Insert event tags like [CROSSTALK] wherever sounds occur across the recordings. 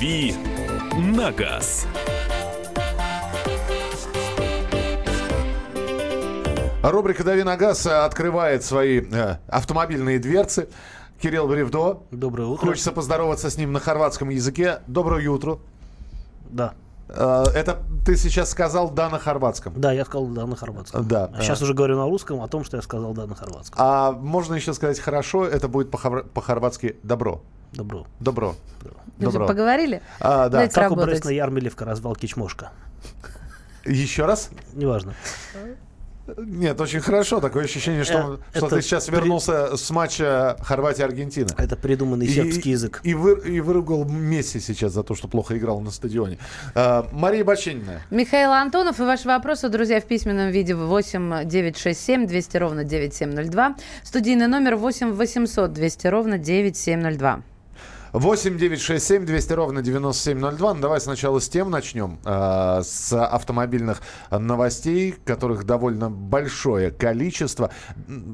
«Дави на газ». Рубрика «Дави на газ» открывает свои э, автомобильные дверцы. Кирилл Бревдо. Доброе утро. Хочется поздороваться с ним на хорватском языке. Доброе утро. Да. Э, это ты сейчас сказал «да» на хорватском. Да, я сказал «да» на хорватском. Да. А сейчас уже говорю на русском о том, что я сказал «да» на хорватском. А можно еще сказать «хорошо», это будет по- по-хорватски «добро». Добро. Добро. Же Добро. поговорили? А, да. Давайте Как у работать. Бресна Ярмилевка развал Кичмошка. Еще раз? Неважно. Нет, очень хорошо. Такое ощущение, что, Э, что ты сейчас при- вернулся с матча Хорватия-Аргентина. Это придуманный сербский язык. И, вы- и выругал Месси сейчас за то, что плохо играл на стадионе. А, Мария Баченина. Михаил Антонов и ваши вопросы, друзья, в письменном виде 8 967 200 ровно 9702. Студийный номер 8 800 200 ровно 9702. 8 9 6 7 200 ровно 9702. Ну, давай сначала с тем начнем. а, с автомобильных новостей, которых довольно большое количество.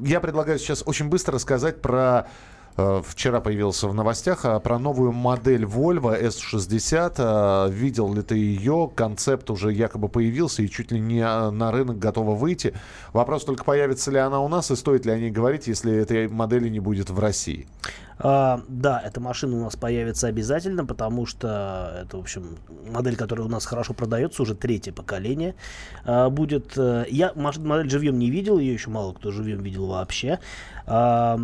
Я предлагаю сейчас очень быстро рассказать про э, Вчера появился в новостях а, про новую модель Volvo S60. А, Видел ли ты ее? Концепт уже якобы появился и чуть ли не а, на рынок готова выйти. Вопрос только, появится ли она у нас и стоит ли о ней говорить, если этой модели не будет в России. А, да, эта машина у нас появится обязательно, потому что это, в общем, модель, которая у нас хорошо продается, уже третье поколение а, будет. э, Я модель живьем не видел, ее еще мало кто живьем видел вообще. А,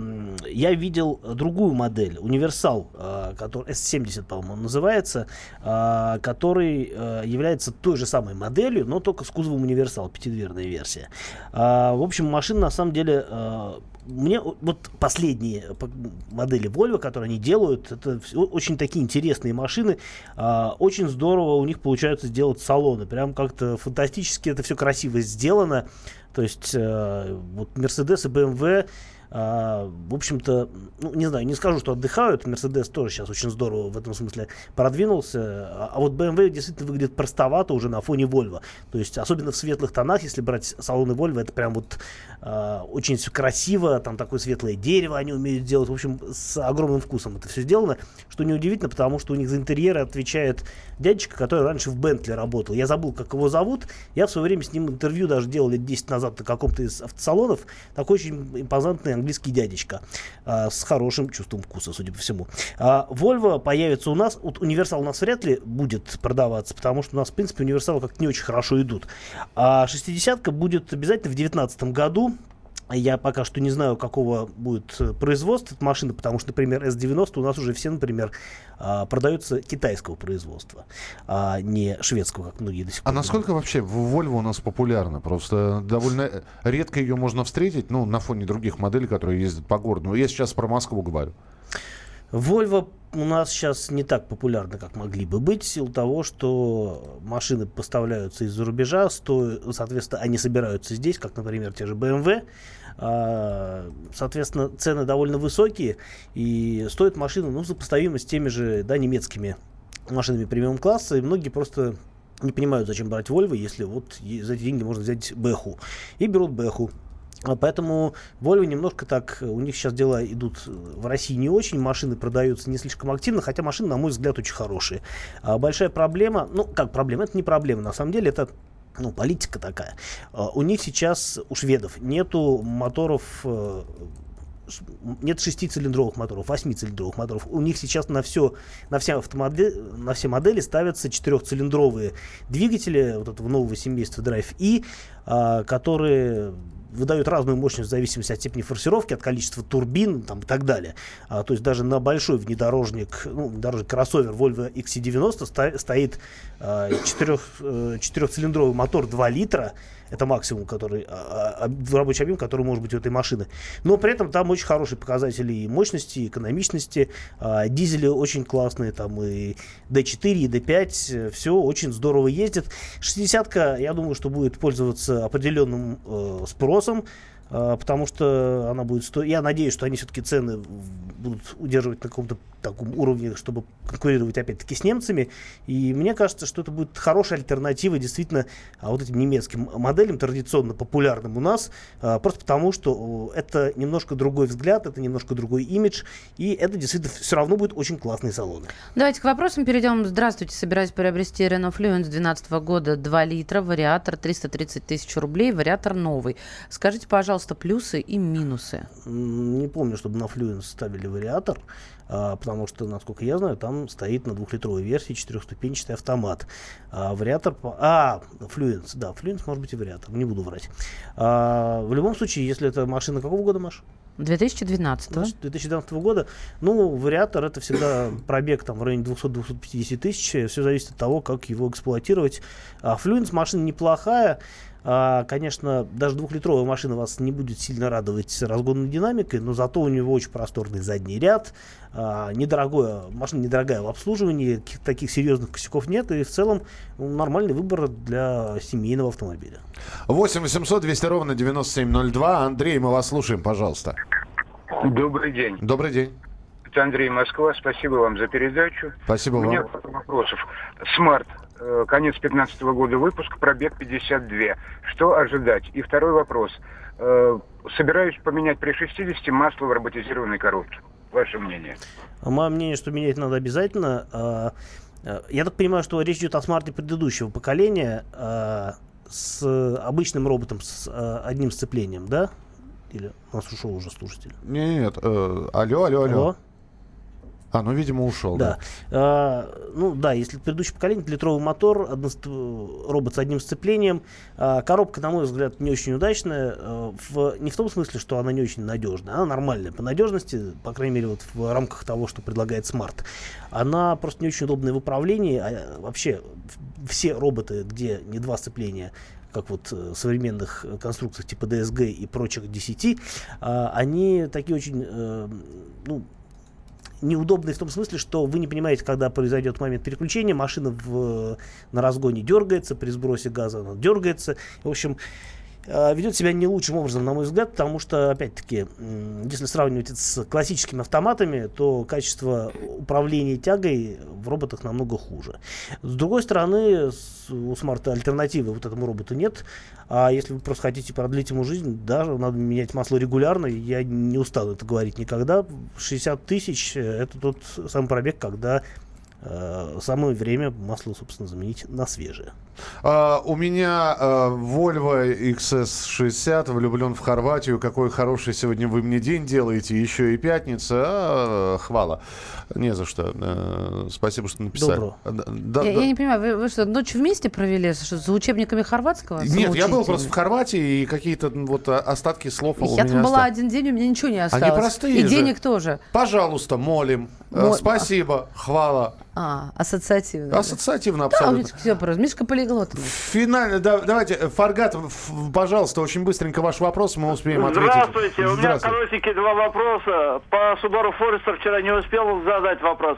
я видел другую модель, универсал, а, который S70, по-моему, называется, а, который э, является той же самой моделью, но только с кузовом универсал, пятидверная версия. А, В общем, машина на самом деле э, мне вот последние по- модели Volvo, которые они делают, это очень такие интересные машины. А, очень здорово у них получается сделать салоны. Прям как-то фантастически это все красиво сделано. То есть э, вот Mercedes и BMW а, в общем-то, ну, не знаю, не скажу, что отдыхают. Mercedes тоже сейчас очень здорово в этом смысле продвинулся. А, а вот BMW действительно выглядит простовато уже на фоне Volvo. То есть, особенно в светлых тонах, если брать салоны Volvo, это прям вот очень все красиво. Там такое светлое дерево они умеют делать. В общем, с огромным вкусом это все сделано. Что неудивительно, потому что у них за интерьеры отвечает дядечка, который раньше в Бентли работал. Я забыл, как его зовут. Я в свое время с ним интервью даже делал лет 10 назад на каком-то из автосалонов. Такой очень импозантный английский дядечка а, с хорошим чувством вкуса, судя по всему. А, Volvo появится у нас. Вот универсал у нас вряд ли будет продаваться, потому что у нас, в принципе, универсалы как-то не очень хорошо идут. А 60-ка будет обязательно в 2019 году. Я пока что не знаю, какого будет э, производства этой машины, потому что, например, S90 у нас уже все, например, а, продаются китайского производства, а не шведского, как многие до сих А пор. насколько вообще Volvo у нас популярна? Просто довольно редко ее можно встретить, ну, на фоне других моделей, которые ездят по городу. Но я сейчас про Москву говорю. Volvo у нас сейчас не так популярны, как могли бы быть, в силу того, что машины поставляются из-за рубежа, сто- соответственно, они собираются здесь, как, например, те же BMW. А, Соответственно, цены довольно высокие, и стоит машина, ну, сопоставимо с теми же, да, немецкими машинами премиум класса, и многие просто не понимают, зачем брать Volvo, если вот за эти деньги можно взять Бэху. И берут Бэху. А Поэтому Volvo немножко так, у них сейчас дела идут э, в России не очень, машины продаются не слишком активно, хотя машины, на мой взгляд, очень хорошие. А большая проблема, ну как проблема, это не проблема, на самом деле это ну, политика такая. А, У них сейчас, у шведов, нету моторов э, нет шестицилиндровых моторов, восьмицилиндровых моторов. У них сейчас на все, на все автомобили, на все модели ставятся четырехцилиндровые двигатели вот этого нового семейства Drive E, а, которые выдают разную мощность в зависимости от степени форсировки, от количества турбин там, и так далее. А, то есть даже на большой внедорожник, ну, внедорожник кроссовер Volvo XC90 ста- стоит а, четырех, э, четырехцилиндровый мотор 2 литра. Это максимум, который, а, а, рабочий объем, который может быть у этой машины. Но при этом там очень хорошие показатели и мощности, и экономичности. А, дизели очень классные, там и D4, и D5. Все очень здорово ездит. 60-ка, я думаю, что будет пользоваться определенным э, спросом. А, потому что она будет стоить... Я надеюсь, что они все-таки цены будут удерживать на каком-то таком уровне, чтобы конкурировать опять-таки с немцами. И мне кажется, что это будет хорошая альтернатива действительно а, вот этим немецким моделям, традиционно популярным у нас, а, просто потому что это немножко другой взгляд, это немножко другой имидж, и это действительно все равно будет очень классные салоны. Давайте к вопросам перейдем. Здравствуйте, собираюсь приобрести Renault Fluence 2012 года, 2 литра, вариатор 330 тысяч рублей, вариатор новый. Скажите, пожалуйста, плюсы и минусы. Не помню, чтобы на Fluence ставили вариатор, а, потому что, насколько я знаю, там стоит на двухлитровой версии четырехступенчатый автомат. А, вариатор... А, Fluence, да, Fluence может быть и вариатор, не буду врать. А, в любом случае, если это машина какого года, Маш? 2012 Значит, 2012 года. Ну, вариатор это всегда пробег там в районе 200-250 тысяч. Все зависит от того, как его эксплуатировать. А Fluence машина неплохая. А, конечно, даже двухлитровая машина вас не будет сильно радовать разгонной динамикой, но зато у него очень просторный задний ряд, а, недорогое, машина недорогая в обслуживании, таких серьезных косяков нет, и в целом ну, нормальный выбор для семейного автомобиля. 8 800 200 ровно 9702. Андрей, мы вас слушаем, пожалуйста. Добрый день. Добрый день. Это Андрей Москва. Спасибо вам за передачу. Спасибо У вам. меня пару вопросов. Смарт. Э, конец 15 года выпуск, пробег 52. Что ожидать? И второй вопрос. Э, собираюсь поменять при 60 масло в роботизированной коробке. Ваше мнение? Мое мнение, что менять надо обязательно. А, а, я так понимаю, что речь идет о смарте предыдущего поколения а, с обычным роботом с одним сцеплением, да? Или у нас ушел уже слушатель? Нет, э, алло, алло, алло. алло. А, ну, видимо, ушел. Да. да. А, ну, да, если предыдущее поколение, литровый мотор, одност... робот с одним сцеплением. А, коробка, на мой взгляд, не очень удачная. А, в... Не в том смысле, что она не очень надежная. Она нормальная по надежности, по крайней мере, вот в рамках того, что предлагает Smart. Она просто не очень удобная в управлении. А, вообще, все роботы, где не два сцепления, как вот э, современных конструкциях типа DSG и прочих 10, а, они такие очень, э, ну, неудобный в том смысле, что вы не понимаете, когда произойдет момент переключения, машина в, на разгоне дергается, при сбросе газа она дергается. В общем, ведет себя не лучшим образом, на мой взгляд, потому что, опять-таки, если сравнивать это с классическими автоматами, то качество управления тягой в роботах намного хуже. С другой стороны, у смарта альтернативы вот этому роботу нет. А если вы просто хотите продлить ему жизнь, да, надо менять масло регулярно. Я не устану это говорить никогда. 60 тысяч – это тот самый пробег, когда э, самое время масло, собственно, заменить на свежее. Uh, у меня uh, Volvo XS60, влюблен в Хорватию. Какой хороший сегодня вы мне день делаете, еще и пятница. А, хвала. Не за что. Uh, спасибо, что написали. Добро. Да, я, да. я не понимаю, вы, вы что, ночь вместе провели что, за учебниками хорватского? Нет, я был просто в Хорватии, и какие-то вот остатки слов я у меня там была остались. один день, у меня ничего не осталось. Они простые И же. денег тоже. Пожалуйста, молим. Мол... Спасибо, хвала. А, ассоциативно. Ассоциативно, абсолютно. Да, все просто. Мишка полиглот. Финально, да, давайте, Фаргат, пожалуйста, очень быстренько ваш вопрос, мы успеем ответить. Здравствуйте, у меня коротенькие два вопроса. По Subaru Forester вчера не успел задать вопрос.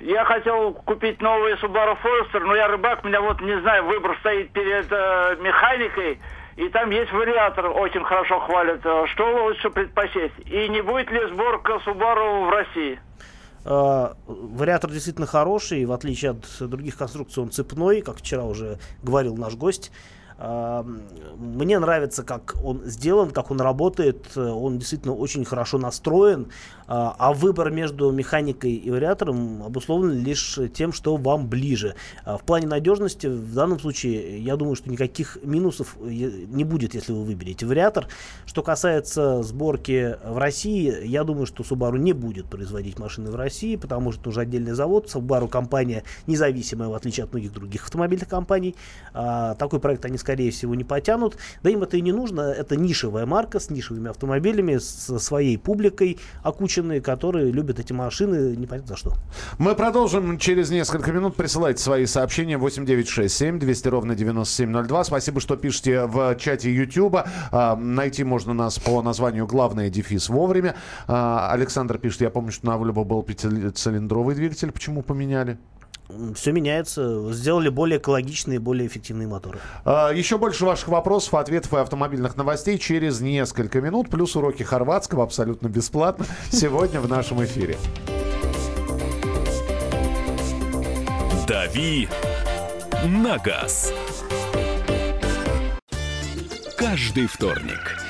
Я хотел купить новый Subaru Forester, но я рыбак, у меня вот, не знаю, выбор стоит перед э, механикой, и там есть вариатор, очень хорошо хвалят. Что лучше предпочесть? И не будет ли сборка Subaru в России? Uh, вариатор действительно хороший, в отличие от других конструкций он цепной, как вчера уже говорил наш гость. Мне нравится, как он сделан, как он работает. Он действительно очень хорошо настроен. А, а выбор между механикой и вариатором обусловлен лишь тем, что вам ближе. А в плане надежности в данном случае я думаю, что никаких минусов не будет, если вы выберете вариатор. Что касается сборки в России, я думаю, что Subaru не будет производить машины в России, потому что уже отдельный завод. Subaru компания независимая, в отличие от многих других автомобильных компаний. А, такой проект они, скорее всего, не потянут. Да им это и не нужно. Это нишевая марка с нишевыми автомобилями, со своей публикой окученной которые любят эти машины, непонятно за что. Мы продолжим через несколько минут. Присылайте свои сообщения 8967 200 ровно 9702. Спасибо, что пишете в чате YouTube. А, найти можно нас по названию «Главное дефис вовремя». А, Александр пишет, я помню, что на Volvo был пятицилиндровый двигатель. Почему поменяли? Все меняется. Сделали более экологичные, более эффективные моторы. А, Еще больше ваших вопросов, ответов и автомобильных новостей через несколько минут. Плюс уроки хорватского абсолютно бесплатно [LAUGHS] сегодня в нашем эфире. «Дави на газ». Каждый вторник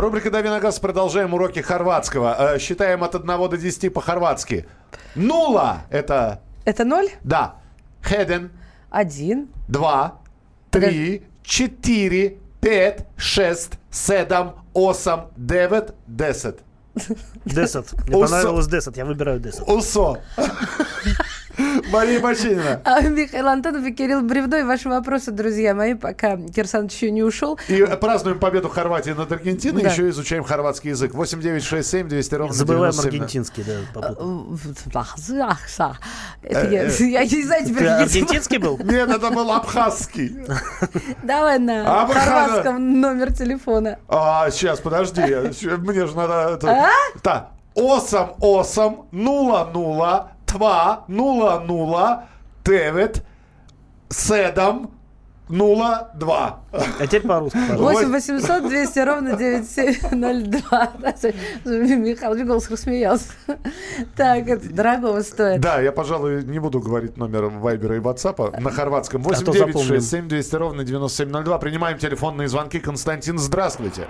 Рубрика «Дави на газ». Продолжаем уроки хорватского. Э, Считаем от 1 до 10 по-хорватски. Нула – это... Это ноль? Да. Хеден. Один. Два. Три. Четыре. Пять. Шесть. Седам. Осам. Девять. Десять. Десет. Мне понравилось Десет. Я выбираю Десет. Усо. [LAUGHS] Мария Бачинина. А, Михаил Антонов и Кирилл Бревной. Ваши вопросы, друзья мои, пока Кирсанович еще не ушел. И празднуем победу Хорватии над Аргентиной. Да. Еще изучаем хорватский язык. 8967 200 ровно Забываем 97. аргентинский, да, я я не знаю теперь. аргентинский был? Нет, это был абхазский. [LAUGHS] Давай на А хорватском номер телефона. А, сейчас, подожди. Мне же надо... это- Так. Осам, осам, нула, нула, тва, нула, нула, девять, седам, нула, два. А теперь по-русски, пожалуйста. 8 800 200 ровно 9702. Михаил голос рассмеялся. Так, это дорогого стоит. Да, я, пожалуй, не буду говорить номер Вайбера и Ватсапа на хорватском. то 8 запомним. 9 6 7 200 ровно 9702. Принимаем телефонные звонки. Константин, здравствуйте.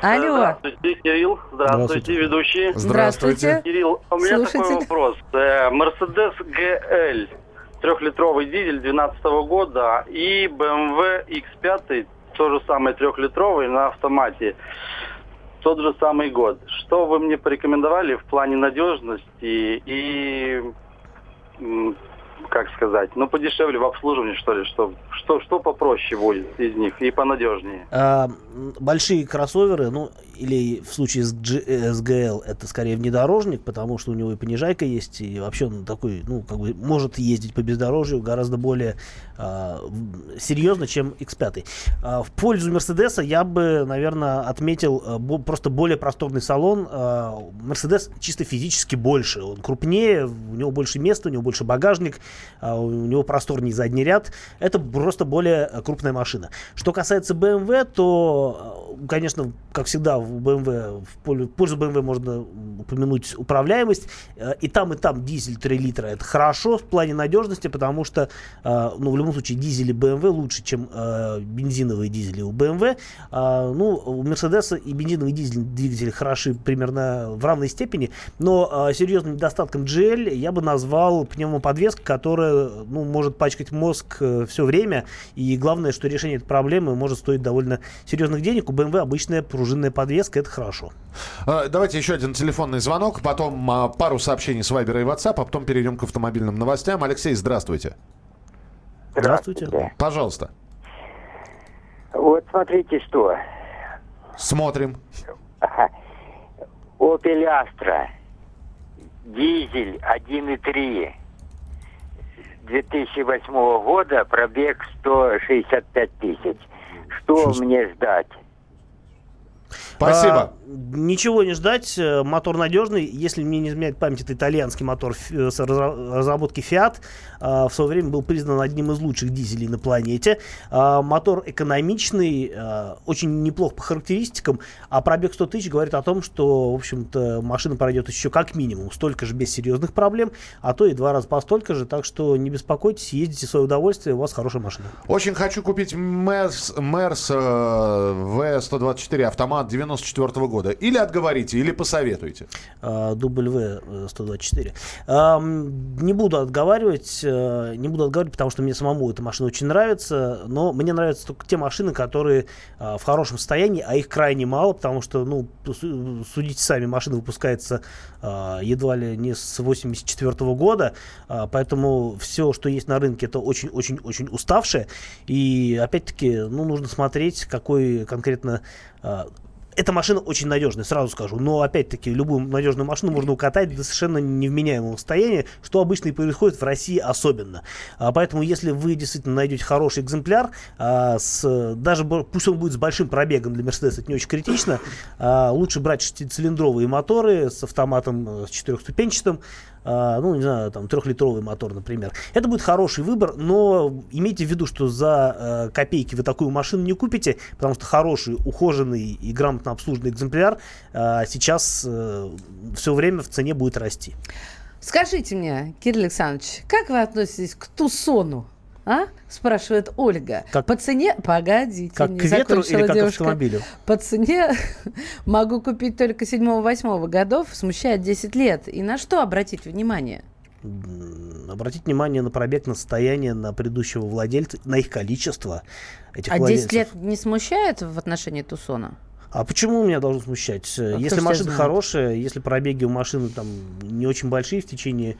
Алло. Здравствуйте, Кирилл. Здравствуйте, Здравствуйте. ведущий. Здравствуйте. Кирилл, у меня такой Слушатель. вопрос. Э, Mercedes GL, трехлитровый дизель 2012 года и BMW X5, то же самое трехлитровый на автомате, тот же самый год. Что вы мне порекомендовали в плане надежности и, как сказать, ну подешевле в обслуживании, что ли, что, что, что попроще будет из них и понадежнее? А, большие кроссоверы, ну, или в случае с, G- э, с GL, это скорее внедорожник, потому что у него и понижайка есть, и вообще он такой, ну, как бы, может ездить по бездорожью гораздо более в- серьезно, чем X5. А, в пользу Мерседеса я бы, наверное, отметил а, бо- просто более просторный салон. А, Мерседес чисто физически больше, он крупнее, у него больше места, у него больше багажник, а, у него просторнее задний ряд. Это просто более э, крупная машина. Что касается BMW, то, э, конечно, как всегда, в BMW, в пользу BMW можно упомянуть управляемость. Э, И там, и там дизель 3 литра. Это хорошо в плане надежности, потому что, э, ну, в любом случае, дизели BMW лучше, чем э, бензиновые дизели у BMW. Ну, у Мерседеса и бензиновый дизель двигатели хороши примерно в равной степени, но серьезным недостатком GL я бы назвал пневмоподвеска, которая, ну, может пачкать мозг все время, и главное, что решение этой проблемы может стоить довольно серьезных денег. У BMW обычная пружинная подвеска, это хорошо. А, Давайте еще один телефонный звонок, потом а, пару сообщений с Вайбера и Ватсапа, потом перейдем к автомобильным новостям. Алексей, здравствуйте. Здравствуйте. Пожалуйста. Вот смотрите что. Смотрим. [LAUGHS] Opel Astra. Дизель 1.3. 2008 года. Пробег 165 тысяч. Что мне ждать? Спасибо. А, ничего не ждать. э, Мотор надежный. Если мне не изменяет память, это итальянский мотор э, с разра- разработки Fiat. А, В свое время был признан одним из лучших дизелей на планете. А, Мотор экономичный, а, очень неплох по характеристикам. А пробег 100 тысяч говорит о том, что, в общем-то, машина пройдет еще как минимум столько же без серьезных проблем, а то и два раза по столько же. Так что не беспокойтесь, ездите в свое удовольствие, у вас хорошая машина. Очень хочу купить Мерс, Мерс э, В124 автомат 94 года. Или отговорите, или посоветуйте. А, W124. А, не буду отговаривать, э, не буду отговаривать, потому что мне самому эта машина очень нравится, но мне нравятся только те машины, которые а, в хорошем состоянии, а их крайне мало, потому что, ну, судите сами, машина выпускается едва ли не с 84 года, поэтому все, что есть на рынке, это очень-очень-очень уставшее, и опять-таки, ну, нужно смотреть, какой конкретно эта машина очень надежная, сразу скажу. Но, опять-таки, любую надежную машину можно укатать до совершенно невменяемого состояния, что обычно и происходит в России особенно. А, поэтому, если вы действительно найдете хороший экземпляр, а, с, даже пусть он будет с большим пробегом для Mercedes, это не очень критично, а, лучше брать шестицилиндровые моторы с автоматом э, с четырехступенчатым, ну, не знаю, там, трехлитровый мотор, например. Это будет хороший выбор, но имейте в виду, что за э, копейки вы такую машину не купите, потому что хороший, ухоженный и грамотно обслуженный экземпляр э, сейчас э, все время в цене будет расти. Скажите мне, Кирилл Александрович, как вы относитесь к Тусону? А? Спрашивает Ольга. Как, по цене... Погодите, как не к ветру или как девушка. автомобилю? По цене [LAUGHS] могу купить только 7-8 годов, смущает 10 лет. И на что обратить внимание? Обратить внимание на пробег, на состояние, на предыдущего владельца, на их количество этих а владельцев. 10 лет не смущает в отношении Тусона? А почему меня должно смущать? А если машина хорошая, если пробеги у машины там не очень большие в течение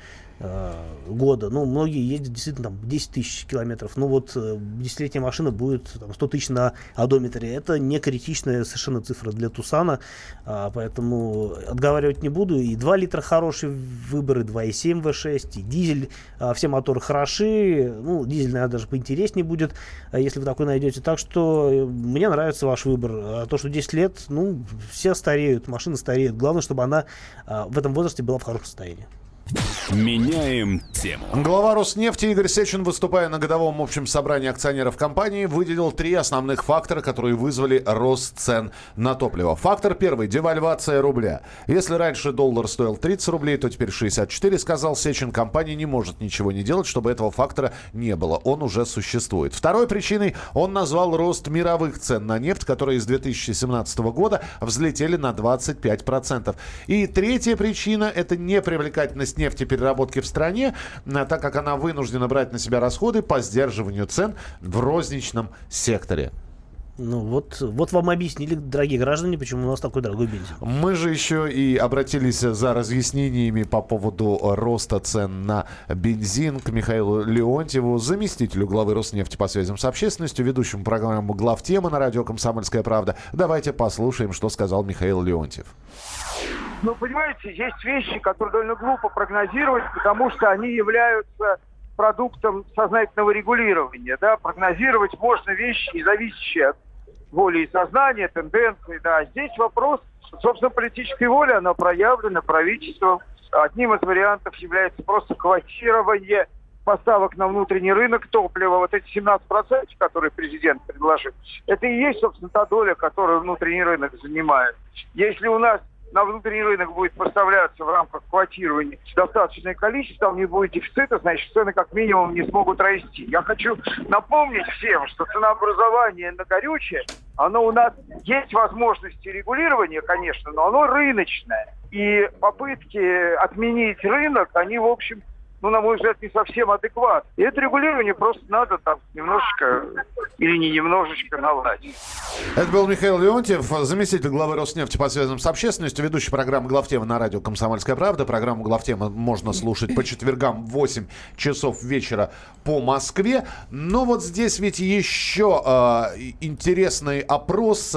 года. Ну, многие ездят действительно там 10 тысяч километров. Ну, вот э, десятилетняя машина будет там, 100 тысяч на одометре. Это не критичная совершенно цифра для Тусана, а, поэтому отговаривать не буду. И 2 литра хороший выбор, и 2,7 V6, и дизель. А, все моторы хороши. Ну, дизель, наверное, даже поинтереснее будет, а, если вы такой найдете. Так что э, мне нравится ваш выбор. А то, что 10 лет, ну, все стареют, машины стареют. Главное, чтобы она в этом возрасте была в хорошем состоянии. Меняем тему. Глава Роснефти Игорь Сечин, выступая на годовом общем собрании акционеров компании, выделил три основных фактора, которые вызвали рост цен на топливо. Фактор первый – девальвация рубля. Если раньше доллар стоил 30 рублей, то теперь 64, сказал Сечин. Компания не может ничего не делать, чтобы этого фактора не было. Он уже существует. Второй причиной он назвал рост мировых цен на нефть, которые с 2017 года взлетели на 25%. И третья причина – это непривлекательность нефтепереработки в стране, э, так как она вынуждена брать на себя расходы по сдерживанию цен в розничном секторе. Ну вот, вот вам объяснили, дорогие граждане, почему у нас такой дорогой бензин. Мы же еще и обратились за разъяснениями по поводу роста цен на бензин к Михаилу Леонтьеву, заместителю главы Роснефти по связям с общественностью, ведущему программу «Глав тема» на радио «Комсомольская правда». Давайте послушаем, что сказал Михаил Леонтьев. Ну, понимаете, есть вещи, которые довольно глупо прогнозировать, потому что они являются продуктом сознательного регулирования. Да? Прогнозировать можно вещи, не зависящие от воли и сознания, тенденции. Да. Здесь вопрос, собственно, политической воли, она проявлена правительством. Одним из вариантов является просто квотирование поставок на внутренний рынок топлива, вот эти 17%, которые президент предложил, это и есть, собственно, та доля, которую внутренний рынок занимает. Если у нас на внутренний рынок будет поставляться в рамках квотирования достаточное количество, там не будет дефицита, значит, цены как минимум не смогут расти. Я хочу напомнить всем, что ценообразование на горючее, оно у нас есть возможности регулирования, конечно, но оно рыночное. И попытки отменить рынок, они, в общем, ну, на мой взгляд, не совсем адекват. И это регулирование просто надо там немножечко или не немножечко наладить. Это был Михаил Леонтьев, заместитель главы Роснефти по связям с общественностью, ведущий программы «Главтема» на радио «Комсомольская правда». Программу «Главтема» можно слушать по четвергам в 8 часов вечера по Москве. Но вот здесь ведь еще э, интересный опрос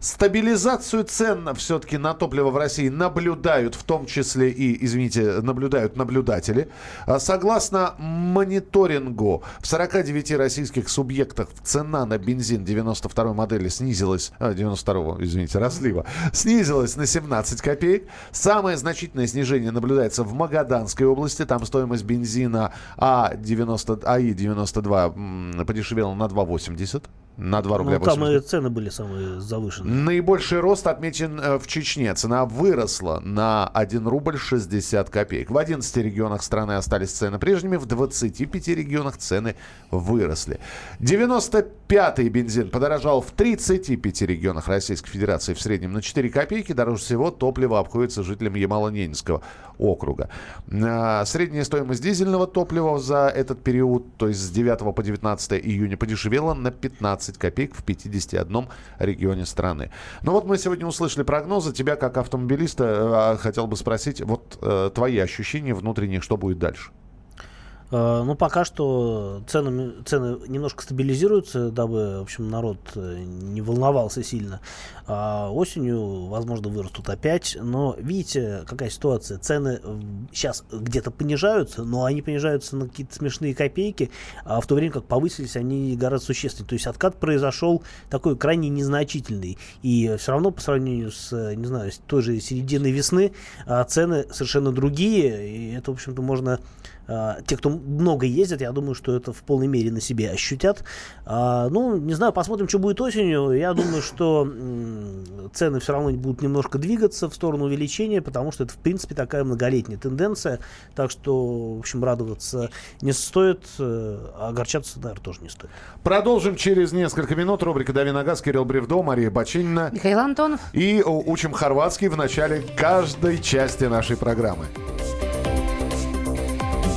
Стабилизацию цен все-таки на топливо в России наблюдают, в том числе и, извините, наблюдают наблюдатели. А согласно мониторингу, в 49 российских субъектах цена на бензин 92 модели снизилась, а, 92 извините, разлива, снизилась на 17 копеек. Самое значительное снижение наблюдается в Магаданской области. Там стоимость бензина А90, АИ-92 подешевела на 2,80 на 2 рубля Ну, там 80. и цены были самые завышенные. Наибольший рост отмечен э, в Чечне. Цена выросла на 1 рубль 60 копеек. В 11 регионах страны остались цены прежними, в 25 регионах цены выросли. 95-й бензин подорожал в 35 регионах Российской Федерации в среднем на 4 копейки. Дороже всего топливо обходится жителям Ямало-Ненецкого округа. А, Средняя стоимость дизельного топлива за этот период, то есть с 9 по 19 июня, подешевела на 15 копеек в 51 регионе страны. Ну вот мы сегодня услышали прогнозы. Тебя, как автомобилиста, э, хотел бы спросить, вот э, твои ощущения внутренние, что будет дальше? Э, Ну, пока что ценами, цены немножко стабилизируются, дабы, в общем, народ э, не волновался сильно. А осенью, возможно, вырастут опять. Но видите, какая ситуация? Цены сейчас где-то понижаются, но они понижаются на какие-то смешные копейки, а в то время как повысились они гораздо существеннее. То есть откат произошел такой крайне незначительный. И все равно по сравнению с, э, не знаю, с той же серединой весны а, цены совершенно другие. И это, в общем-то, можно те, кто много ездят, я думаю, что это в полной мере на себе ощутят. А, ну, не знаю, посмотрим, что будет осенью. Я думаю, что цены все равно будут немножко двигаться в сторону увеличения, потому что это, в принципе, такая многолетняя тенденция. Так что, в общем, радоваться не стоит, э, а огорчаться, наверное, тоже не стоит. Продолжим через несколько минут. Рубрика «Дави на газ», Кирилл Бревдо, Мария Бачинина. Михаил Антонов. И у- учим хорватский в начале каждой части нашей программы.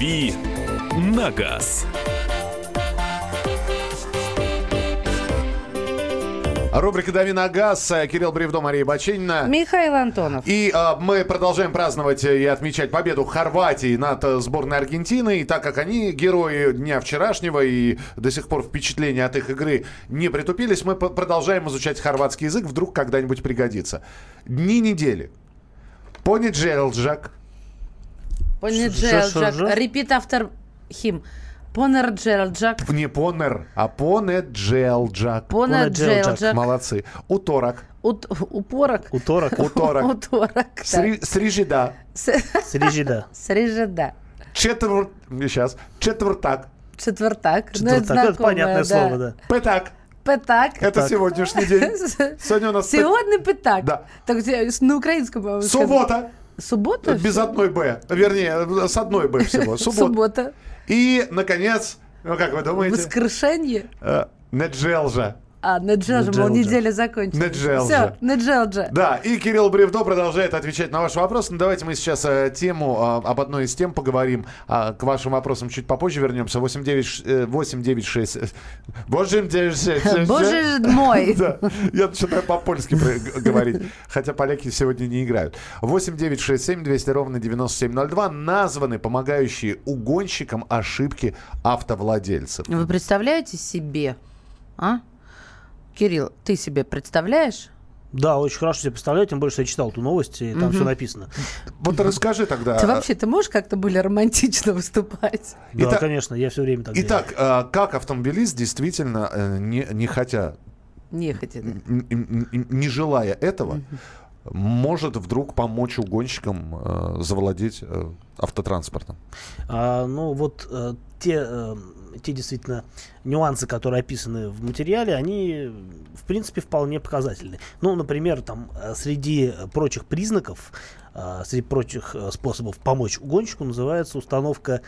«Дави на газ». Рубрика «Дави на газ». Кирилл Бревдо, Мария Бачинина. Михаил Антонов. И э, мы продолжаем праздновать и отмечать победу Хорватии над э, сборной Аргентины. И так как они герои дня вчерашнего и до сих пор впечатления от их игры не притупились, мы продолжаем изучать хорватский язык. Вдруг когда-нибудь пригодится. Дни недели. Понеджелджак. Понеджелджак. Repeat after him. Понерджелджак. Не понер, а понеджелджак. Понеджелджак. Молодцы. Уторок. Ут- Упорок. Уторок. Уторок. Уторок. так. Сри- Срижида. С- Срежида. Срежеда. Четвер... Сейчас. Четвертак. Четвертак. Ну, Четвертак. Это знакомое, понятное слово, да. Пятак. Пятак. Это сегодняшний день. [LAUGHS] Сегодня у нас... Сегодня пятак. Да. Так, на украинском, по-моему. Суббота. Суббота? Без одной Б. Вернее, с одной Б всего. [LAUGHS] Суббота. Суббота. И, наконец, ну как вы думаете? Воскрешение. Э, Неджелжа. А, Неджелджа, мол, Неджелджа. неделя закончилась. Неджелджа. Все, Неджелджа. Да, и Кирилл Бревдо продолжает отвечать на ваши вопросы. Ну, давайте мы сейчас э, тему, э, об одной из тем поговорим. А, к вашим вопросам чуть попозже вернемся. 89, э, 896... э, 896... Боже [LAUGHS] ж мой. [LAUGHS] Да, я начинаю по-польски говорить. Хотя поляки сегодня не играют. 8 9 6 7 200 ровно 9702. Названы помогающие угонщикам ошибки автовладельцев. Вы представляете себе, а? Кирилл, ты себе представляешь? Да, очень хорошо себе представляю, тем более, что я читал эту новость, и там Мгм. все написано. Вот расскажи тогда. Ты вообще, ты можешь как-то более романтично выступать? Да, Итак- конечно, я все время так делаю. Итак, э, как автомобилист действительно, э, не, не хотя, Не н- н- не желая этого, может вдруг помочь угонщикам э, завладеть э, автотранспортом? А, ну вот те, те действительно нюансы, которые описаны в материале, они в принципе вполне показательны. Ну, например, там э, среди прочих признаков, э, среди прочих э, способов помочь угонщику называется установка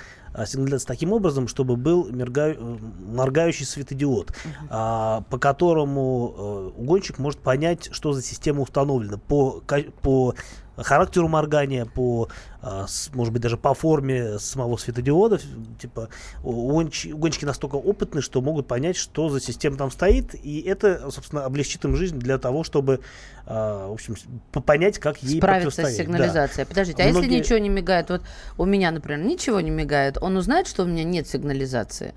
сигнализации таким образом, чтобы был морга- моргающий светодиод, а, по которому угонщик может понять, что за система установлена по, по характеру моргания, по, а, может быть, даже по форме самого светодиода. Типа, угонщики настолько опытны, что могут понять, что за система там стоит, и это, собственно, облегчит им жизнь для того, чтобы, а, в общем, понять, как ей Справиться с противостоять. Да. сигнализацией. Подождите, а если Многие- ничего не мигает? Вот у меня, например, ничего не мигает. Он узнает, что у меня нет сигнализации?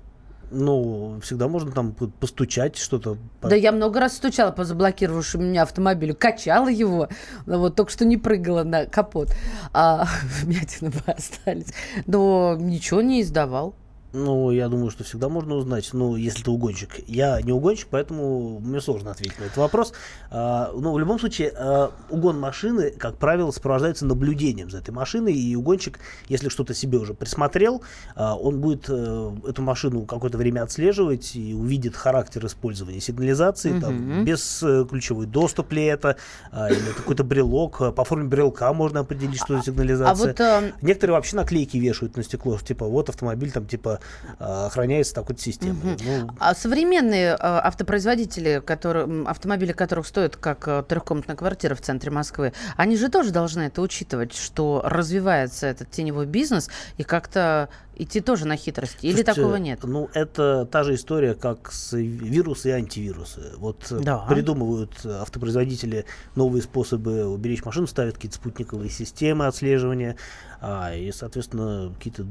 Ну, всегда можно там постучать что-то. Да я много раз стучала по заблокировавшему меня автомобилю, качала его, вот только что не прыгала на капот, а [LAUGHS] вмятины бы остались. Но ничего не издавал. Ну, я думаю, что всегда можно узнать, ну, если ты угонщик. Я не угонщик, поэтому мне сложно ответить на этот вопрос. А, ну, в любом случае, а, угон машины, как правило, сопровождается наблюдением за этой машиной, и угонщик, если что-то себе уже присмотрел, а, он будет э, эту машину какое-то время отслеживать и увидит характер использования сигнализации, там, Мгм. без э, ключевой доступ ли это, а, или какой-то брелок. А, По форме брелка можно определить, что это сигнализация. А вот э, Некоторые вообще наклейки вешают на стекло, типа, вот автомобиль там, типа, э, охраняется такой-то системой. Ну, А современные э, автопроизводители, которые, автомобили которых стоят как э, трехкомнатная квартира в центре Москвы, они же тоже должны это учитывать, что развивается этот теневой бизнес и как-то идти тоже на хитрости. Или слушайте, такого нет? Ну, это та же история, как с вирусы и антивирусы. Вот э, Да. придумывают автопроизводители новые способы уберечь машину, ставят какие-то спутниковые системы отслеживания, а, и, соответственно, какие-то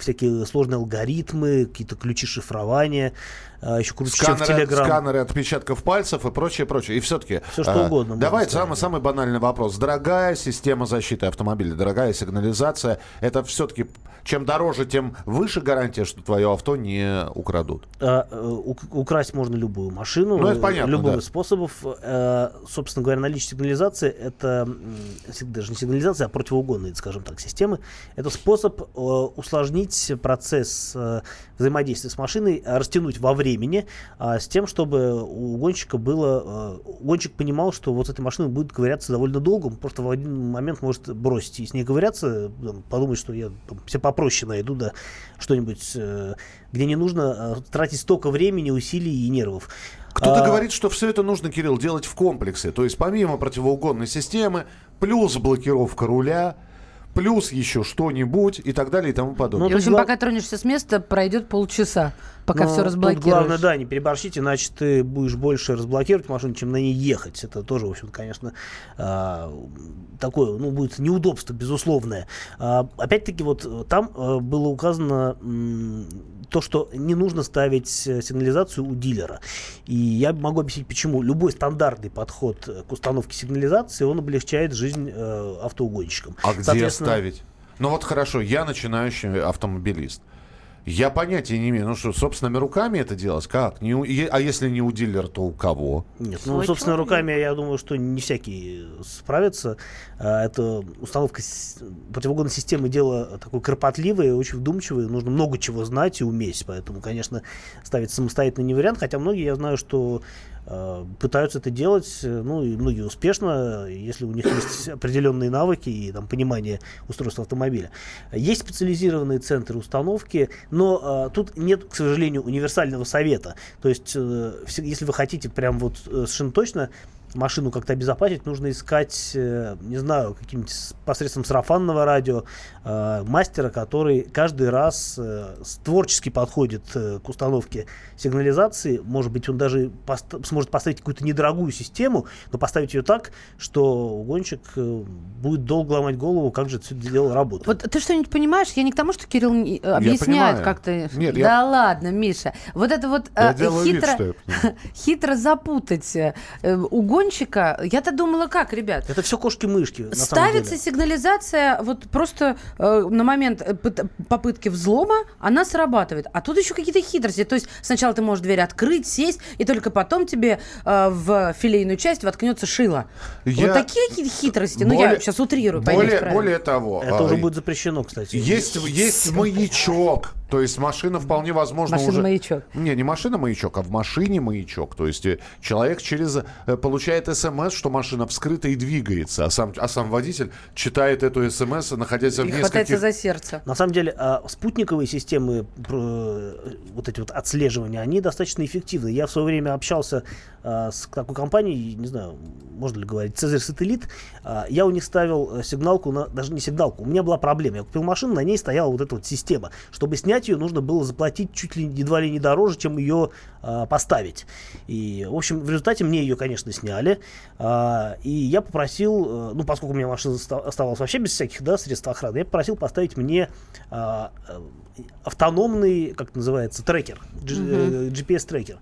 всякие сложные алгоритмы, какие-то ключи шифрования, а, еще круче, чем в Сканеры, Telegram. сканеры отпечатков пальцев и прочее, прочее. И все-таки... Всё, что угодно можно Давайте ставить. самый, самый банальный вопрос. Дорогая система защиты автомобиля, дорогая сигнализация, это все-таки чем дороже, тем выше гарантия, что твое авто не украдут. А, э, ук- украсть можно любую машину, Ну, это понятно, любым да. из способов. Э, Собственно говоря, наличие сигнализации это даже не сигнализация, а противоугонные, скажем так, системы. Это способ э, усложнить процесс взаимодействия с машиной, а, растянуть во времени, а, с тем, чтобы у гонщика было... э, Гонщик понимал, что вот с этой машиной будет ковыряться довольно долго, он просто в один момент может бросить и с ней ковыряться, подумать, что я там, все попроще найду, да, что-нибудь, э, где не нужно э, тратить столько времени, усилий и нервов. Кто-то А, говорит, что все это нужно, Кирилл, делать в комплексе. То есть помимо противоугонной системы, плюс блокировка руля, плюс еще что-нибудь и так далее и тому подобное. И, в общем, пока тронешься с места, пройдет полчаса, пока Ну, все тут разблокируешь. главное, да, не переборщить, иначе ты будешь больше разблокировать машину, чем на ней ехать. Это тоже, в общем, конечно, а, такое, ну, будет неудобство, безусловное. А, Опять-таки, вот э, там э, было указано то, что не нужно ставить сигнализацию у дилера. И я могу объяснить, почему. Любой стандартный подход к установке сигнализации, он облегчает жизнь э, автоугонщикам. А где ставить? Ну вот хорошо, я начинающий автомобилист. Я понятия не имею, ну что, собственными руками это делать? Как? Не у- а если не у дилера, то у кого? Нет, ну, Свой собственно, человек. руками, я думаю, что не всякие справятся. А, Это установка противоугонной системы дело такое кропотливое, очень вдумчивое. Нужно много чего знать и уметь. Поэтому, конечно, ставить самостоятельно не вариант. Хотя многие, я знаю, что э, пытаются это делать, э, ну и многие успешно, если у них есть [COUGHS] определенные навыки и там, понимание устройства автомобиля. Есть специализированные центры установки, но э, тут нет, к сожалению, универсального совета. То есть, э, если вы хотите прям вот э, совершенно точно машину как-то обезопасить, нужно искать, э, не знаю, каким-нибудь посредством сарафанного радио э, мастера, который каждый раз э, творчески подходит э, к установке сигнализации. Может быть, он даже пост- сможет поставить какую-то недорогую систему, но поставить ее так, что гонщик э, будет долго ломать голову, как же это все дело работает. Вот ты что-нибудь понимаешь? Я не к тому, что Кирилл не- э, объясняет как-то. Нет, да я- ладно, Миша. Вот это вот Я э, делаю вид, хитро, [LAUGHS] хитро запутать э, у гонщика. Я-то думала, как, ребят? Это все кошки-мышки. Ставится деле. сигнализация вот просто э, на момент э, пыт- попытки взлома, она срабатывает. А тут еще какие-то хитрости. То есть сначала ты можешь дверь открыть, сесть, и только потом тебе э, в филейную часть воткнется шило. Я- Вот такие какие-то хитрости. ну, я Более- сейчас утрирую, Более, более того, Это а, уже будет запрещено, кстати. есть, есть маячок. То есть машина вполне возможно уже... Машина-маячок. Не, не машина-маячок, а в машине маячок. То есть э, человек через э, получает смс, что машина вскрыта и двигается, а сам, а сам водитель читает эту смс, находясь в И хватается нескольких... за сердце. На самом деле, а, спутниковые системы, э, вот эти вот отслеживания, они достаточно эффективны. Я в свое время общался а, с такой компанией, не знаю, можно ли говорить, Цезарь Сателлит. А, Я у них ставил сигналку, на, даже не сигналку, у меня была проблема. Я купил машину, на ней стояла вот эта вот система. Чтобы снять снять ее нужно было заплатить чуть ли едва ли не дороже, чем ее а, поставить. И, в общем, в результате мне ее, конечно, сняли. А, и я попросил, э, ну, поскольку у меня машина оста- оставалась вообще без всяких да, средств охраны, я попросил поставить мне а, э, автономный, как называется, трекер, G- э, GPS-трекер.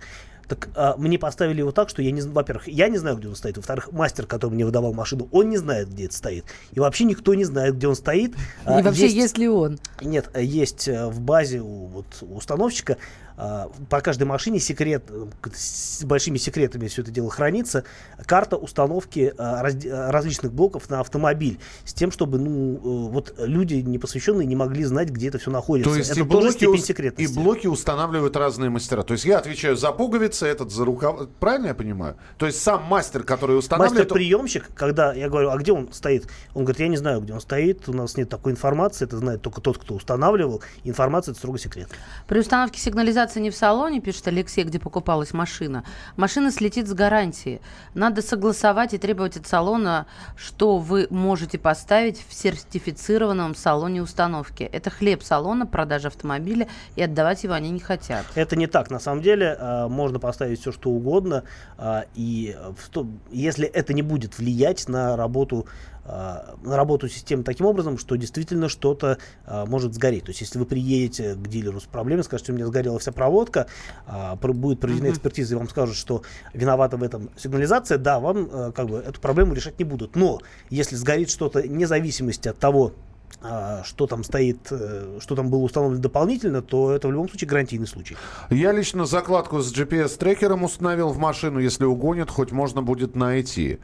Так а, мне поставили его так, что я не знаю, во-первых, я не знаю, где он стоит, во-вторых, мастер, который мне выдавал машину, он не знает, где это стоит. И вообще никто не знает, где он стоит. А, И вообще, есть ли он? Нет, э, есть э, в базе у, вот, установщика а, по каждой машине секрет, э, с большими секретами все это дело хранится, карта установки а, разде- а, различных блоков на автомобиль, с тем, чтобы ну, э, вот люди непосвященные не могли знать, где это все находится. То есть это и тоже блоки, степень ус- и секретности. блоки устанавливают разные мастера. То есть я отвечаю за пуговицы, этот за рукав. Правильно я понимаю? То есть сам мастер, который устанавливает... Мастер-приемщик, когда я говорю, а где он стоит? Он говорит, я не знаю, где он стоит, у нас нет такой информации, это знает только тот, кто устанавливал, информация это строго секретная. При установке сигнализации не в салоне, пишет Алексей, где покупалась машина, машина слетит с гарантии. Надо согласовать и требовать от салона, что вы можете поставить в сертифицированном салоне установки. Это хлеб салона, продажа автомобиля, и отдавать его они не хотят. Это не так. На самом деле а, можно поставить все, что угодно. а, и если это не будет влиять на работу работу системы таким образом, что действительно что-то а, может сгореть. То есть, если вы приедете к дилеру с проблемой, скажете, у меня сгорела вся проводка, а, про- будет проведена экспертиза, и вам скажут, что виновата в этом сигнализация, да, вам э, как бы эту проблему решать не будут. Но если сгорит что-то вне зависимости от того, а, что там стоит, э, что там было установлено дополнительно, то это в любом случае гарантийный случай. Я лично закладку с GPS-трекером установил в машину. Если угонят, хоть можно будет найти.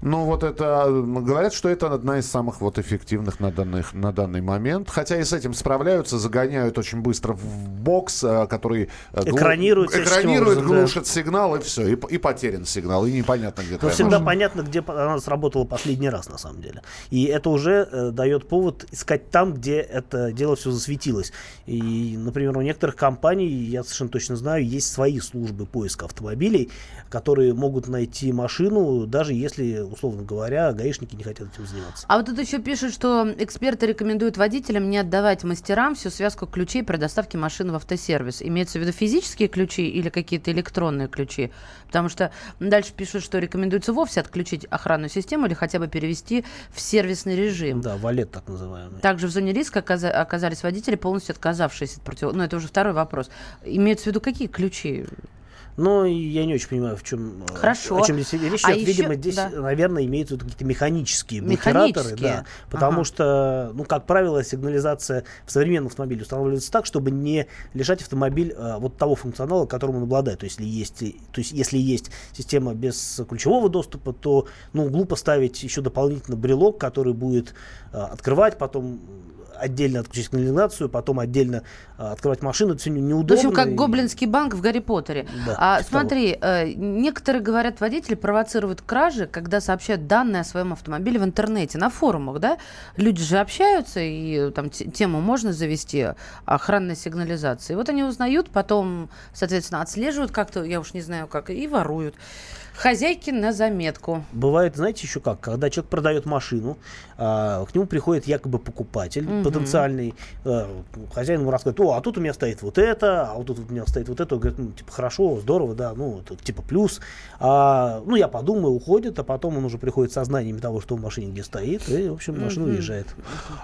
Ну, вот это... Говорят, что это одна из самых вот эффективных на, данных, на данный момент. Хотя и с этим справляются, загоняют очень быстро в бокс, э, который... э, глу- Экранирует Экранирует, образом, да. глушит сигнал, и все. И, и потерян сигнал, и непонятно, где Но твоя всегда машина. понятно, где она сработала последний раз, на самом деле. И это уже э, дает повод искать там, где это дело все засветилось. И, например, у некоторых компаний, я совершенно точно знаю, есть свои службы поиска автомобилей, которые могут найти машину, даже если, условно говоря, гаишники не хотят этим заниматься. А вот тут еще пишут, что эксперты рекомендуют водителям не отдавать мастерам всю связку ключей при доставке машины в автосервис. Имеется в виду физические ключи или какие-то электронные ключи? Потому что дальше пишут, что рекомендуется вовсе отключить охранную систему или хотя бы перевести в сервисный режим. Да, валет так называемый. Также в зоне риска оказа- оказались водители, полностью отказавшиеся от против... Ну, это уже второй вопрос. Имеется в виду какие ключи? Но я не очень понимаю, в чем, э, Хорошо. о чем здесь речь. А. Видимо, еще- здесь, да. наверное, имеются какие-то механические блокираторы. Механические? Да, потому Ага. что, ну, как правило, сигнализация в современном автомобиле устанавливается так, чтобы не лишать автомобиль э, вот того функционала, которым он обладает. То есть, если есть, то есть, если есть система без ключевого доступа, то, ну, глупо ставить еще дополнительно брелок, который будет э, открывать, потом отдельно отключить сигнализацию, потом отдельно э, открывать машину. Это все В неудобно. общем, как и- гоблинский банк в Гарри Поттере. Да, а, типа того. смотри, э, некоторые, говорят, водители провоцируют кражи, когда сообщают данные о своем автомобиле в интернете, на форумах, да? Люди же общаются, и там те- тему можно завести охранной сигнализации. Вот они узнают, потом, соответственно, отслеживают как-то, я уж не знаю как, и воруют. Хозяйки на заметку. Бывает, знаете, еще как, когда человек продает машину, а, к нему приходит якобы покупатель Мгм. потенциальный, а, хозяин ему рассказывает, о, а тут у меня стоит вот это, а вот тут у меня стоит вот это, Он говорит, ну, типа, хорошо, здорово, да, ну, это типа плюс, А, ну, я подумаю, уходит, а потом он уже приходит со знаниями того, что в машине где стоит, и, в общем, машина Мгм. уезжает.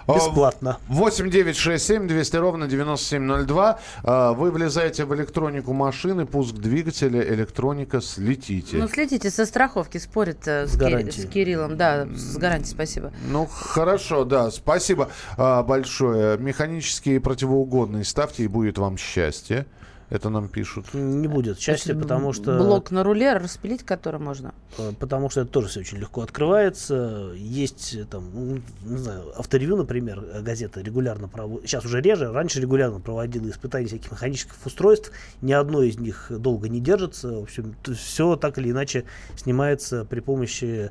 А, Бесплатно. 8 9 6 7 200 ровно 9702. А, Вы влезаете в электронику машины, пуск двигателя, электроника, слетите. Ну, следите, со страховки спорят э, с, с Кириллом. Да, с гарантией, спасибо. Ну, хорошо, да, спасибо а, большое. Механические противоугодные ставьте, и будет вам счастье. Это нам пишут. Не будет счастья, потому что... Блок на руле, распилить который можно. Э, потому что это тоже все очень легко открывается. Есть э, там, ну, не знаю, авторевью, например, э, газета регулярно проводит, сейчас уже реже, раньше регулярно проводила испытания всяких механических устройств, ни одно из них долго не держится. В общем, все так или иначе снимается при помощи э,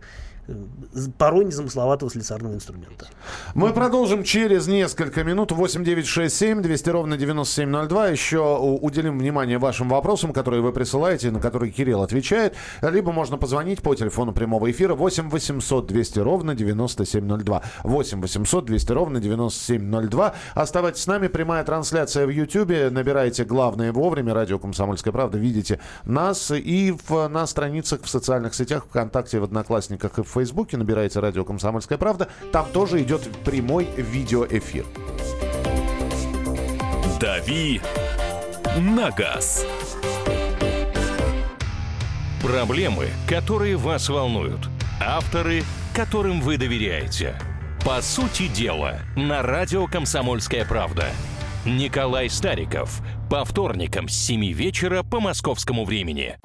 порой незамысловатого слесарного инструмента. Мы продолжим через несколько минут. 8967 200 ровно 9702. Еще уделим внимание вашим вопросам, которые вы присылаете, на которые Кирилл отвечает. Либо можно позвонить по телефону прямого эфира 8 800 200 ровно 9702. 8 800 200 ровно 9702. Оставайтесь с нами. Прямая трансляция в YouTube. Набирайте главное вовремя. Радио «Комсомольская правда». Видите нас и в, на страницах в социальных сетях, ВКонтакте, в Одноклассниках и в Фейсбуке. Набирайте «Радио «Комсомольская правда». Там тоже идет прямой видеоэфир. «Дави на газ». Проблемы, которые вас волнуют. Авторы, которым вы доверяете. По сути дела, на радио «Комсомольская правда». Николай Стариков. По вторникам с 7 вечера по московскому времени.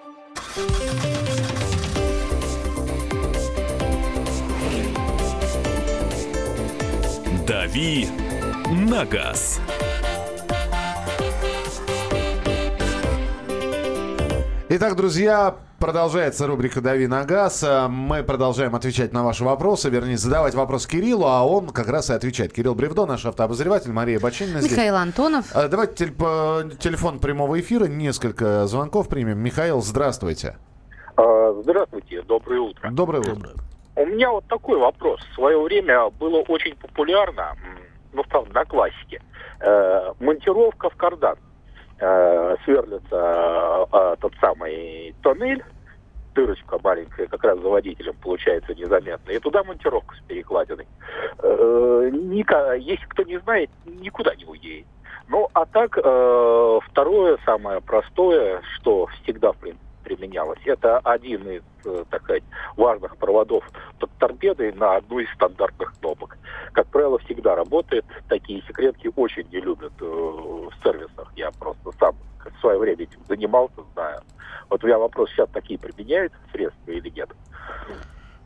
«Дави на газ». Итак, друзья, продолжается рубрика «Дави на газ». А, Мы продолжаем отвечать на ваши вопросы, вернее, задавать вопрос Кириллу, а он как раз и отвечает. Кирилл Бревдо, наш автообозреватель, Мария Бочинина здесь. Михаил Антонов. А, Давайте телефон прямого эфира, несколько звонков примем. Михаил, здравствуйте. А, Здравствуйте, доброе утро. Доброе утро. У меня вот такой вопрос. В свое время было очень популярно, ну, правда, на классике, э, монтировка в кардан. Э, сверлится э, тот самый тоннель, дырочка маленькая, как раз за водителем получается незаметно, и туда монтировка с перекладиной. Э, ника- если кто не знает, никуда не уедет. Ну, а так, э, второе, самое простое, что всегда, в принципе, применялось, это один из, э, так сказать, важных проводов под торпедой на одну из стандартных кнопок. Как правило, всегда работает. Такие секретки очень не любят э, в сервисах. Я просто сам в свое время этим занимался, знаю. Вот у меня вопрос, сейчас такие применяют средства или нет?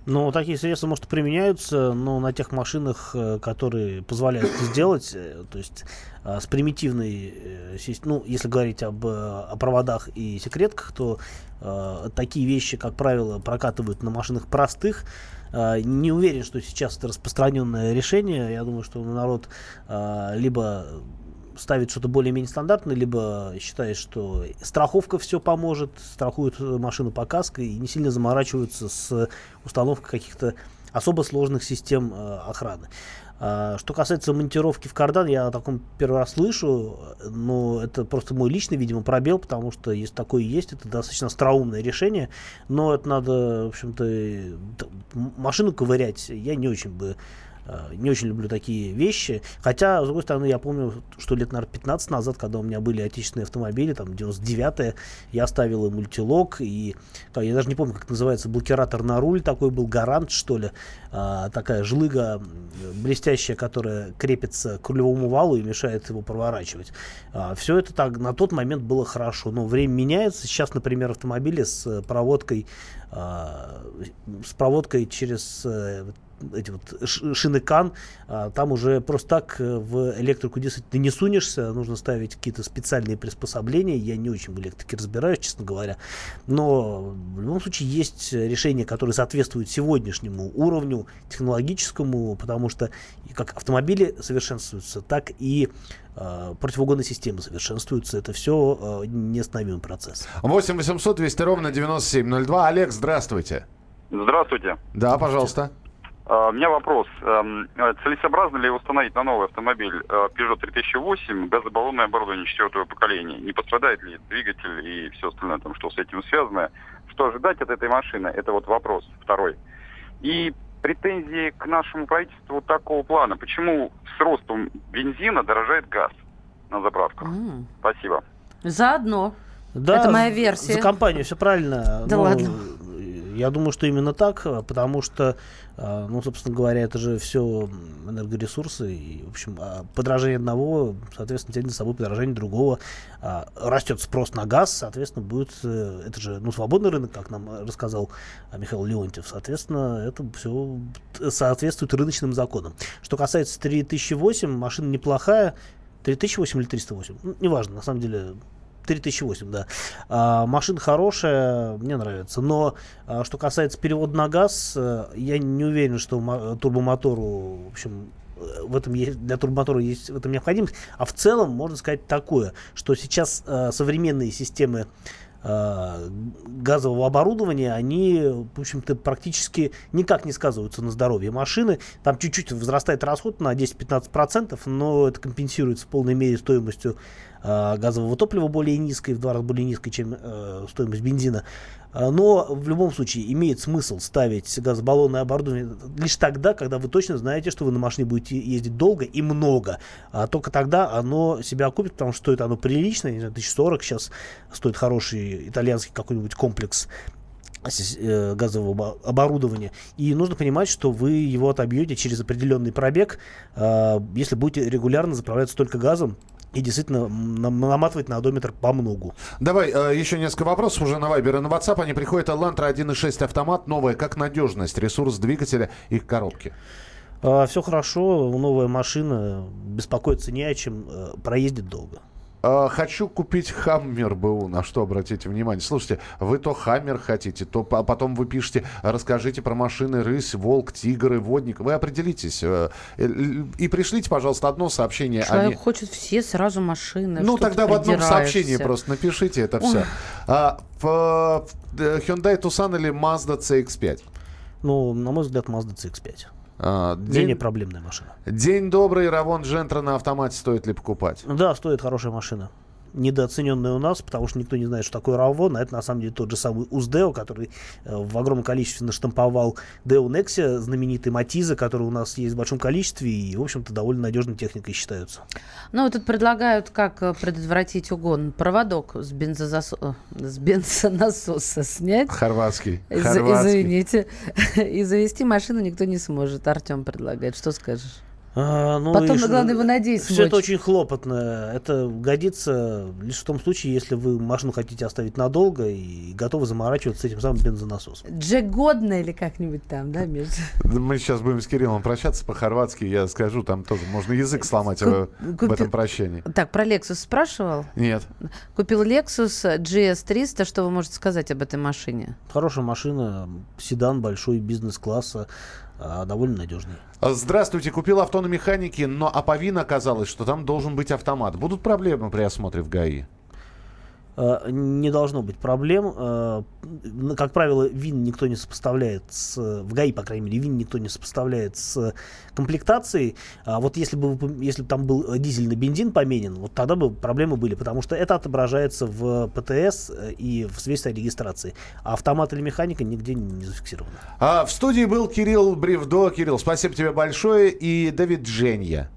Ну, такие средства, может, применяются, но на тех машинах, э, которые позволяют это сделать, э, то есть э, с примитивной, э, ну, если говорить об о проводах и секретках, то э, такие вещи, как правило, прокатывают на машинах простых. Э, Не уверен, что сейчас это распространенное решение. Я думаю, что народ э, либо ставит что-то более-менее стандартное, либо считает, что страховка все поможет, страхуют машину по каско и не сильно заморачиваются с установкой каких-то особо сложных систем э, охраны. А, Что касается монтировки в кардан, я о таком первый раз слышу, но это просто мой личный, видимо, пробел, потому что если такое есть, это достаточно остроумное решение, но это надо, в общем-то, машину ковырять я не очень бы не очень люблю такие вещи. Хотя, с другой стороны, я помню, что лет, наверное, 15 назад, когда у меня были отечественные автомобили, там, 99-е, я ставил и мультилок, и да, я даже не помню, как называется, блокиратор на руль такой был, гарант, что ли. А, такая жлыга блестящая, которая крепится к рулевому валу и мешает его проворачивать. все это так на тот момент было хорошо, но время меняется. Сейчас, например, автомобили с э, проводкой, с проводкой через э, эти вот ш- шины КАН, а, там уже просто так э, в электрику действительно не сунешься, нужно ставить какие-то специальные приспособления. Я не очень в электрике разбираюсь, честно говоря. Но в любом случае есть решения, которые соответствуют сегодняшнему уровню технологическому, потому что как автомобили совершенствуются, так и э, противоугонные системы совершенствуются. Это все э, неостановимый процесс. 8 800 200 ровно 9702. Олег, здравствуйте. Здравствуйте. Да, пожалуйста. А, У меня вопрос. Эм, э, Целесообразно ли установить на новый автомобиль э, Peugeot 3008 газобаллонное оборудование четвертого поколения? Не пострадает ли двигатель и все остальное, там, что с этим связано? Что ожидать от этой машины? Это вот вопрос второй. И претензии к нашему правительству такого плана. Почему с ростом бензина дорожает газ на заправках? М. Спасибо. Заодно. Да, Это моя версия. За компанию все правильно. Да но ладно. Я думаю, что именно так, э, потому что, э, ну, собственно говоря, это же все энергоресурсы, и, в общем, а подражание одного, соответственно, тянет за собой подражание другого. А, Растет спрос на газ, соответственно, будет, э, это же, ну, свободный рынок, как нам рассказал а, Михаил Леонтьев, соответственно, это все соответствует рыночным законам. Что касается 3008, машина неплохая, 3008 или 308, ну, неважно, на самом деле, 3008, да. А, машина хорошая, мне нравится. Но а, что касается перевода на газ, а, я не уверен, что турбомотору, в общем, в этом есть, для турбомотора есть в этом необходимость. А в целом можно сказать такое, что сейчас э, современные системы э, газового оборудования, они, в общем-то, практически никак не сказываются на здоровье машины. Там чуть-чуть возрастает расход на 10-15%, но это компенсируется в полной мере стоимостью э, газового топлива более низкой, в два раза более низкой, чем э, стоимость бензина. Э, Но в любом случае имеет смысл ставить газобаллонное оборудование лишь тогда, когда вы точно знаете, что вы на машине будете ездить долго и много. А только тогда оно себя окупит, потому что стоит оно прилично, не знаю, 1040 сейчас стоит хороший итальянский какой-нибудь комплекс э, газового обо- оборудования. И нужно понимать, что вы его отобьете через определенный пробег, э, если будете регулярно заправляться только газом и действительно наматывать на одометр по многу. Давай, э, еще несколько вопросов уже на Вайбер и на WhatsApp. Они приходят. Elantra 1.6 автомат, новая. Как надежность, ресурс двигателя и коробки? все хорошо, новая машина, беспокоиться не о чем, э, проездит долго. Э, Хочу купить Хаммер БУ. На что обратите внимание? Слушайте, вы то Хаммер хотите, то по- потом вы пишете, расскажите про машины Рысь, Волк, Тигр и Водник. Вы определитесь. э, э, И пришлите, пожалуйста, одно сообщение. а Человек не- хочет все сразу машины. Ну, тогда в одном сообщении просто напишите это все. А, в, в, э, Hyundai Tucson или Mazda CX-5? Ну, на мой взгляд, Mazda CX-5. А, Менее день, проблемная машина. день добрый, Равон Джентра на автомате стоит ли покупать? Да, стоит хорошая машина. Недооцененная у нас, потому что никто не знает, что такое Равон, а это на самом деле тот же самый Уздео, который э, в огромном количестве наштамповал Deo Nexia, знаменитый Матиза, который у нас есть в большом количестве и, в общем-то, довольно надежной техникой считаются. Ну, вот тут предлагают, как э, предотвратить угон. Проводок с, бензозасо- э, с бензонасоса снять. Хорватский. Из- Хорватский. извините. [LAUGHS] И завести машину никто не сможет. Артем предлагает. Что скажешь? А, ну, Потом, и ш- главное, его надеть Все это очень хлопотно. Это годится лишь в том случае, если вы машину хотите оставить надолго и готовы заморачиваться с этим самым бензонасосом. Джек Годна или как-нибудь там, да, между... [LAUGHS] Мы сейчас будем с Кириллом прощаться по-хорватски. Я скажу, там тоже можно язык сломать Ку- в, этом прощении. Так, про Lexus спрашивал? Нет. Купил Lexus GS300. Что вы можете сказать об этой машине? Хорошая машина, седан большой, бизнес-класса, довольно надежный. Здравствуйте, купил авто на механике, но Аповин оказалось, что там должен быть автомат. Будут проблемы при осмотре в ГАИ? Э, Не должно быть проблем. Э, Как правило, ВИН никто не сопоставляет с... В ГАИ, по крайней мере, ВИН никто не сопоставляет с комплектацией. А вот если бы, если бы там был дизельный бензин поменен, вот тогда бы проблемы были, потому что это отображается в ПТС э, и в свидетельстве о регистрации. А автомат или механика нигде не зафиксировано. А, в студии был Кирилл Бревдо. Кирилл, спасибо тебе большое. И Давид Дженья.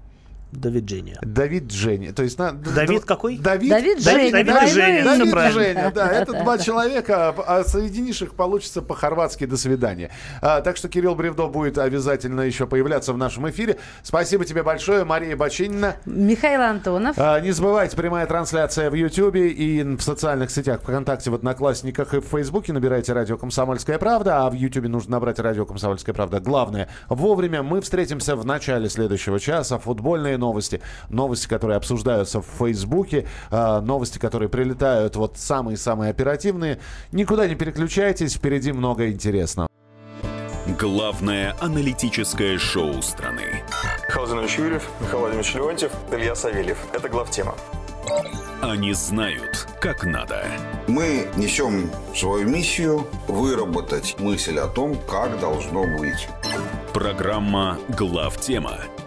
Давид Дженни. Давид Дженни. То есть на... Давид какой? Давид, Давид Давид- Женя. Давид имя. всё Давид. Женя, да, это два человека, а соединишь их, получится по-хорватски «до свидания». А, так что Кирилл Бревдо будет обязательно еще появляться в нашем эфире. Спасибо тебе большое, Мария Бочинина. Михаил Антонов. А, Не забывайте, прямая трансляция в Ютьюбе и в социальных сетях ВКонтакте, в Одноклассниках и в Фейсбуке. Набирайте «Радио Комсомольская правда», а в Ютьюбе нужно набрать «Радио Комсомольская правда». Главное, вовремя мы встретимся в начале следующего часа. Футбольные новости, новости, которые обсуждаются в Фейсбуке, а, новости, которые прилетают вот самые-самые оперативные. Никуда не переключайтесь, впереди много интересного. Главное аналитическое шоу страны. Михаил Владимирович Юрьев, Михаил Владимирович Леонтьев, Илья Савельев. Это главтема. Они знают, как надо. Мы несем свою миссию выработать мысль о том, как должно быть. Программа «Главтема»